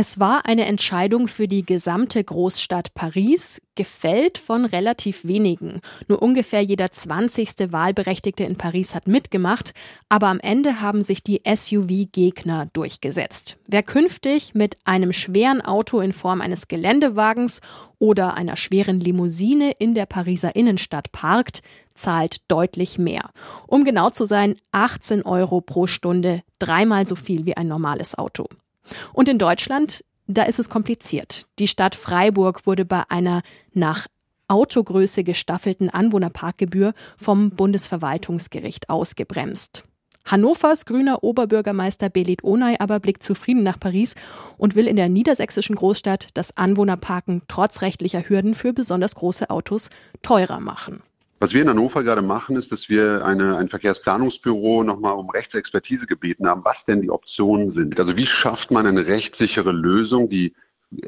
Es war eine Entscheidung für die gesamte Großstadt Paris, gefällt von relativ wenigen. Nur ungefähr jeder 20. Wahlberechtigte in Paris hat mitgemacht, aber am Ende haben sich die SUV-Gegner durchgesetzt. Wer künftig mit einem schweren Auto in Form eines Geländewagens oder einer schweren Limousine in der Pariser Innenstadt parkt, zahlt deutlich mehr. Um genau zu sein, 18 Euro pro Stunde, dreimal so viel wie ein normales Auto. Und in Deutschland, da ist es kompliziert. Die Stadt Freiburg wurde bei einer nach Autogröße gestaffelten Anwohnerparkgebühr vom Bundesverwaltungsgericht ausgebremst. Hannovers grüner Oberbürgermeister Belit Onay aber blickt zufrieden nach Paris und will in der niedersächsischen Großstadt das Anwohnerparken trotz rechtlicher Hürden für besonders große Autos teurer machen. Was wir in Hannover gerade machen, ist, dass wir eine, ein Verkehrsplanungsbüro nochmal um Rechtsexpertise gebeten haben, was denn die Optionen sind. Also wie schafft man eine rechtssichere Lösung, die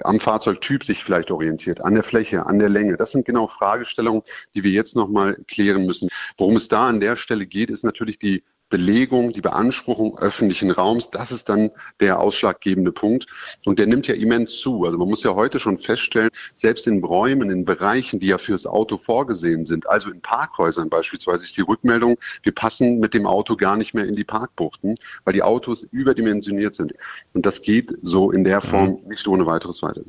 am Fahrzeugtyp sich vielleicht orientiert, an der Fläche, an der Länge. Das sind genau Fragestellungen, die wir jetzt nochmal klären müssen. Worum es da an der Stelle geht, ist natürlich die Belegung, die Beanspruchung öffentlichen Raums, das ist dann der ausschlaggebende Punkt. Und der nimmt ja immens zu. Also man muss ja heute schon feststellen, selbst in Räumen, in Bereichen, die ja fürs Auto vorgesehen sind, also in Parkhäusern beispielsweise, ist die Rückmeldung, wir passen mit dem Auto gar nicht mehr in die Parkbuchten, weil die Autos überdimensioniert sind. Und das geht so in der Form nicht ohne weiteres weiter.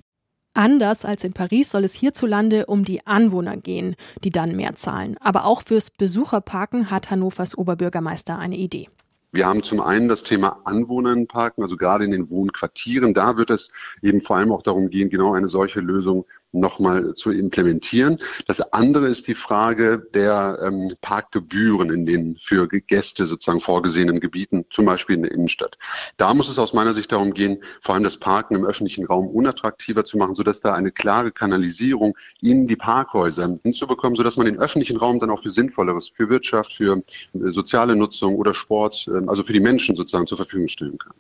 Anders als in Paris soll es hierzulande um die Anwohner gehen, die dann mehr zahlen. Aber auch fürs Besucherparken hat Hannovers Oberbürgermeister eine Idee. Wir haben zum einen das Thema Anwohnernparken, also gerade in den Wohnquartieren. Da wird es eben vor allem auch darum gehen, genau eine solche Lösung nochmal zu implementieren. Das andere ist die Frage der ähm, Parkgebühren in den für Gäste sozusagen vorgesehenen Gebieten, zum Beispiel in der Innenstadt. Da muss es aus meiner Sicht darum gehen, vor allem das Parken im öffentlichen Raum unattraktiver zu machen, sodass da eine klare Kanalisierung in die Parkhäuser hinzubekommen, sodass man den öffentlichen Raum dann auch für Sinnvolleres, für Wirtschaft, für äh, soziale Nutzung oder Sport, äh, also für die Menschen sozusagen zur Verfügung stellen kann.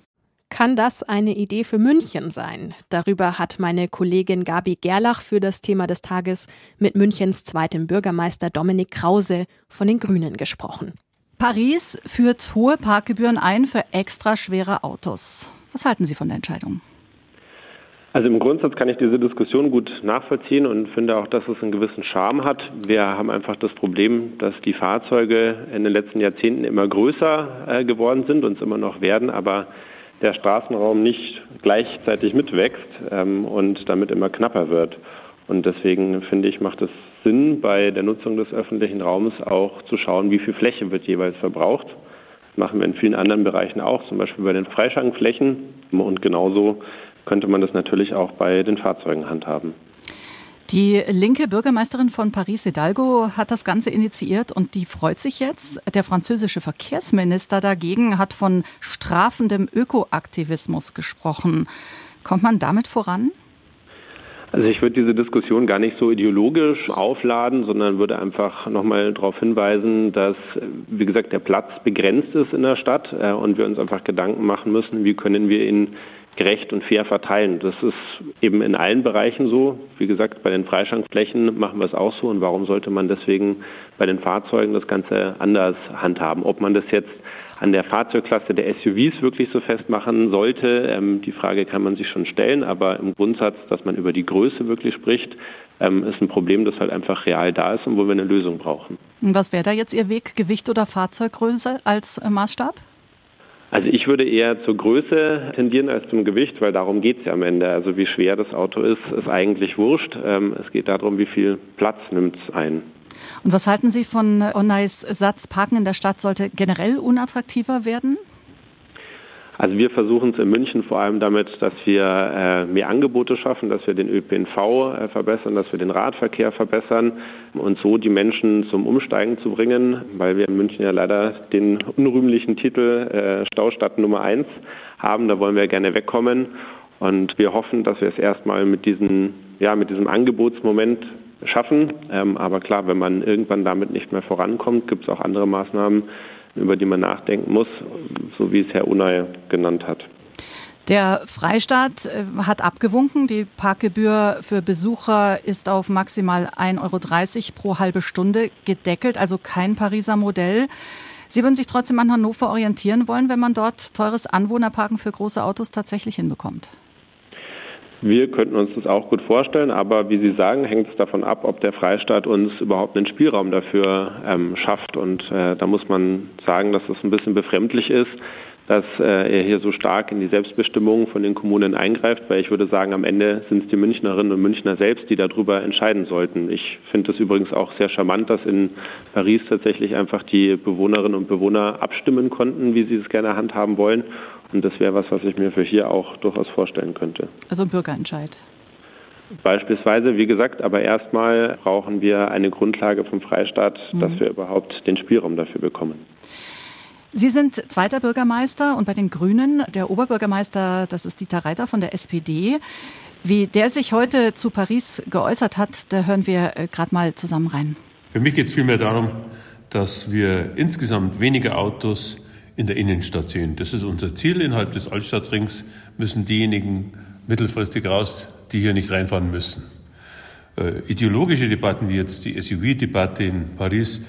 Kann das eine Idee für München sein? Darüber hat meine Kollegin Gabi Gerlach für das Thema des Tages mit Münchens zweitem Bürgermeister Dominik Krause von den Grünen gesprochen. Paris führt hohe Parkgebühren ein für extra schwere Autos. Was halten Sie von der Entscheidung? Also im Grundsatz kann ich diese Diskussion gut nachvollziehen und finde auch, dass es einen gewissen Charme hat. Wir haben einfach das Problem, dass die Fahrzeuge in den letzten Jahrzehnten immer größer äh, geworden sind und es immer noch werden, aber der Straßenraum nicht gleichzeitig mitwächst ähm, und damit immer knapper wird. Und deswegen finde ich, macht es Sinn, bei der Nutzung des öffentlichen Raumes auch zu schauen, wie viel Fläche wird jeweils verbraucht. Das machen wir in vielen anderen Bereichen auch, zum Beispiel bei den Freischankflächen. Und genauso könnte man das natürlich auch bei den Fahrzeugen handhaben. Die linke Bürgermeisterin von Paris Hidalgo hat das Ganze initiiert und die freut sich jetzt. Der französische Verkehrsminister dagegen hat von strafendem Ökoaktivismus gesprochen. Kommt man damit voran? Also ich würde diese Diskussion gar nicht so ideologisch aufladen, sondern würde einfach nochmal darauf hinweisen, dass, wie gesagt, der Platz begrenzt ist in der Stadt äh, und wir uns einfach Gedanken machen müssen, wie können wir ihn gerecht und fair verteilen. Das ist eben in allen Bereichen so. Wie gesagt, bei den Freischankflächen machen wir es auch so. Und warum sollte man deswegen bei den Fahrzeugen das Ganze anders handhaben? Ob man das jetzt an der Fahrzeugklasse der SUVs wirklich so festmachen sollte, ähm, die Frage kann man sich schon stellen. Aber im Grundsatz, dass man über die Größe wirklich spricht, ähm, ist ein Problem, das halt einfach real da ist und wo wir eine Lösung brauchen. Was wäre da jetzt Ihr Weg, Gewicht oder Fahrzeuggröße als äh, Maßstab? Also ich würde eher zur Größe tendieren als zum Gewicht, weil darum geht es ja am Ende. Also wie schwer das Auto ist, ist eigentlich wurscht. Ähm, es geht darum, wie viel Platz nimmt es ein. Und was halten Sie von Onnays Satz, Parken in der Stadt sollte generell unattraktiver werden? Also wir versuchen es in München vor allem damit, dass wir äh, mehr Angebote schaffen, dass wir den ÖPNV äh, verbessern, dass wir den Radverkehr verbessern und so die Menschen zum Umsteigen zu bringen, weil wir in München ja leider den unrühmlichen Titel äh, Staustadt Nummer 1 haben. Da wollen wir gerne wegkommen. Und wir hoffen, dass wir es erstmal mit, diesen, ja, mit diesem Angebotsmoment schaffen. Ähm, aber klar, wenn man irgendwann damit nicht mehr vorankommt, gibt es auch andere Maßnahmen, über die man nachdenken muss, so wie es Herr Unai genannt hat. Der Freistaat äh, hat abgewunken. Die Parkgebühr für Besucher ist auf maximal 1,30 Euro pro halbe Stunde gedeckelt, also kein Pariser Modell. Sie würden sich trotzdem an Hannover orientieren wollen, wenn man dort teures Anwohnerparken für große Autos tatsächlich hinbekommt. Wir könnten uns das auch gut vorstellen, aber wie Sie sagen, hängt es davon ab, ob der Freistaat uns überhaupt einen Spielraum dafür ähm, schafft. Und äh, da muss man sagen, dass das ein bisschen befremdlich ist, dass äh, er hier so stark in die Selbstbestimmung von den Kommunen eingreift, weil ich würde sagen, am Ende sind es die Münchnerinnen und Münchner selbst, die darüber entscheiden sollten. Ich finde es übrigens auch sehr charmant, dass in Paris tatsächlich einfach die Bewohnerinnen und Bewohner abstimmen konnten, wie sie es gerne handhaben wollen. Und das wäre was, was ich mir für hier auch durchaus vorstellen könnte. Also ein Bürgerentscheid. Beispielsweise, wie gesagt, aber erstmal brauchen wir eine Grundlage vom Freistaat, mhm. dass wir überhaupt den Spielraum dafür bekommen. Sie sind zweiter Bürgermeister und bei den Grünen der Oberbürgermeister, das ist Dieter Reiter von der SPD. Wie der sich heute zu Paris geäußert hat, da hören wir äh, gerade mal zusammen rein. Für mich geht es vielmehr darum, dass wir insgesamt weniger Autos in der Innenstadt sehen. Das ist unser Ziel. Innerhalb des Altstadtrings müssen diejenigen mittelfristig raus, die hier nicht reinfahren müssen. Äh, ideologische Debatten wie jetzt die SUV-Debatte in Paris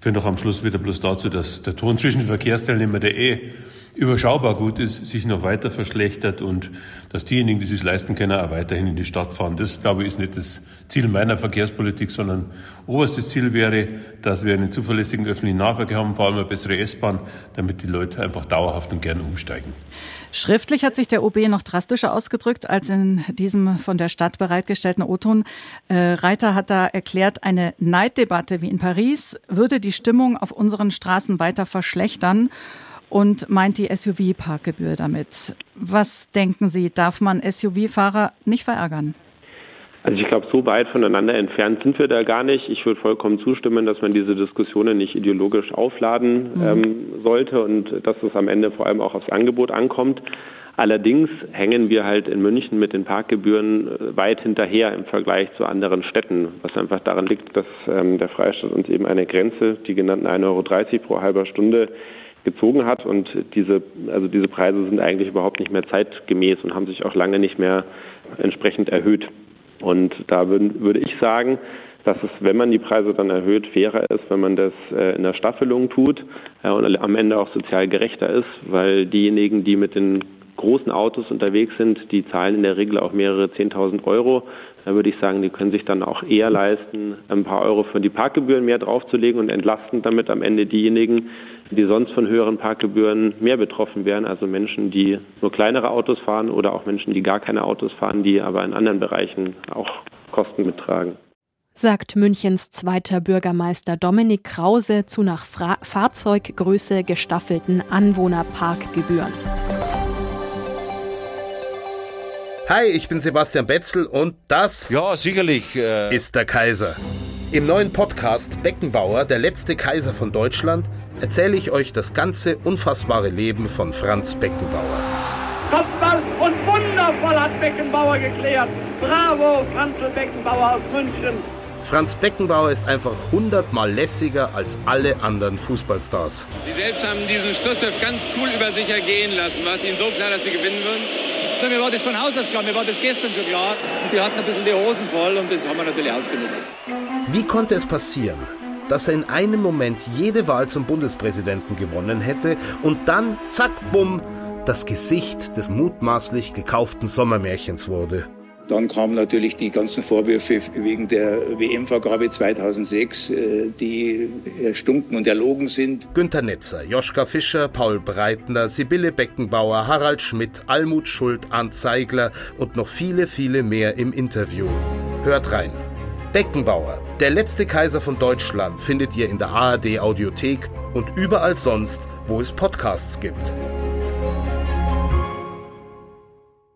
führt doch am Schluss wieder bloß dazu, dass der Ton zwischen Verkehrsteilnehmern, der eh überschaubar gut ist, sich noch weiter verschlechtert und dass diejenigen, die sich leisten können, auch weiterhin in die Stadt fahren. Das, glaube ich, ist nicht das Ziel meiner Verkehrspolitik, sondern oberstes Ziel wäre, dass wir einen zuverlässigen öffentlichen Nahverkehr haben, vor allem eine bessere S-Bahn, damit die Leute einfach dauerhaft und gern umsteigen. Schriftlich hat sich der OB noch drastischer ausgedrückt als in diesem von der Stadt bereitgestellten O-Ton. Äh, Reiter hat da erklärt, eine Neiddebatte wie in Paris würde die Stimmung auf unseren Straßen weiter verschlechtern und meint die SUV-Parkgebühr damit. Was denken Sie, darf man SUV-Fahrer nicht verärgern? Also ich glaube, so weit voneinander entfernt sind wir da gar nicht. Ich würde vollkommen zustimmen, dass man diese Diskussionen nicht ideologisch aufladen mhm. ähm, sollte und dass es am Ende vor allem auch aufs Angebot ankommt. Allerdings hängen wir halt in München mit den Parkgebühren äh, weit hinterher im Vergleich zu anderen Städten, was einfach daran liegt, dass ähm, der Freistaat uns eben eine Grenze, die genannten 1,30 Euro pro halber Stunde, gezogen hat und diese, also diese Preise sind eigentlich überhaupt nicht mehr zeitgemäß und haben sich auch lange nicht mehr entsprechend erhöht. Und da würd, würde ich sagen, dass es, wenn man die Preise dann erhöht, fairer ist, wenn man das äh, in der Staffelung tut äh, und am Ende auch sozial gerechter ist, weil diejenigen, die mit den großen Autos unterwegs sind, die zahlen in der Regel auch mehrere 10.000 Euro. Da würde ich sagen, die können sich dann auch eher leisten, ein paar Euro für die Parkgebühren mehr draufzulegen und entlasten damit am Ende diejenigen, die sonst von höheren Parkgebühren mehr betroffen wären, also Menschen, die nur kleinere Autos fahren oder auch Menschen, die gar keine Autos fahren, die aber in anderen Bereichen auch Kosten mittragen sagt Münchens zweiter Bürgermeister Dominik Krause zu nach Fra Fahrzeuggröße gestaffelten Anwohnerparkgebühren. Hi, ich bin Sebastian Betzel und das ja, sicherlich, äh ist der Kaiser. Im neuen Podcast Beckenbauer, der letzte Kaiser von Deutschland, erzähle ich euch das ganze unfassbare Leben von Franz Beckenbauer. Kopfball und wundervoll hat Beckenbauer geklärt. Bravo, Franz Beckenbauer aus München. Franz Beckenbauer ist einfach hundertmal lässiger als alle anderen Fußballstars. Sie selbst haben diesen Schlusspfiff ganz cool über sich ergehen lassen. War es Ihnen so klar, dass Sie gewinnen würden? Na, mir war das von Haus aus klar, mir war das gestern schon klar. Und die hatten ein bisschen die Hosen voll und das haben wir natürlich ausgenutzt. Wie konnte es passieren, dass er in einem Moment jede Wahl zum Bundespräsidenten gewonnen hätte und dann, zack, bumm, das Gesicht des mutmaßlich gekauften Sommermärchens wurde? Dann kamen natürlich die ganzen Vorwürfe wegen der WM-Vergabe 2006, äh, die erstunken und erlogen sind. Günter Netzer, Joschka Fischer, Paul Breitner, Sibylle Beckenbauer, Harald Schmidt, Almut Schuld, Arndt Zeigler und noch viele, viele mehr im Interview. Hört rein. Beckenbauer, der letzte Kaiser von Deutschland, findet ihr in der ARD Audiothek und überall sonst, wo es Podcasts gibt.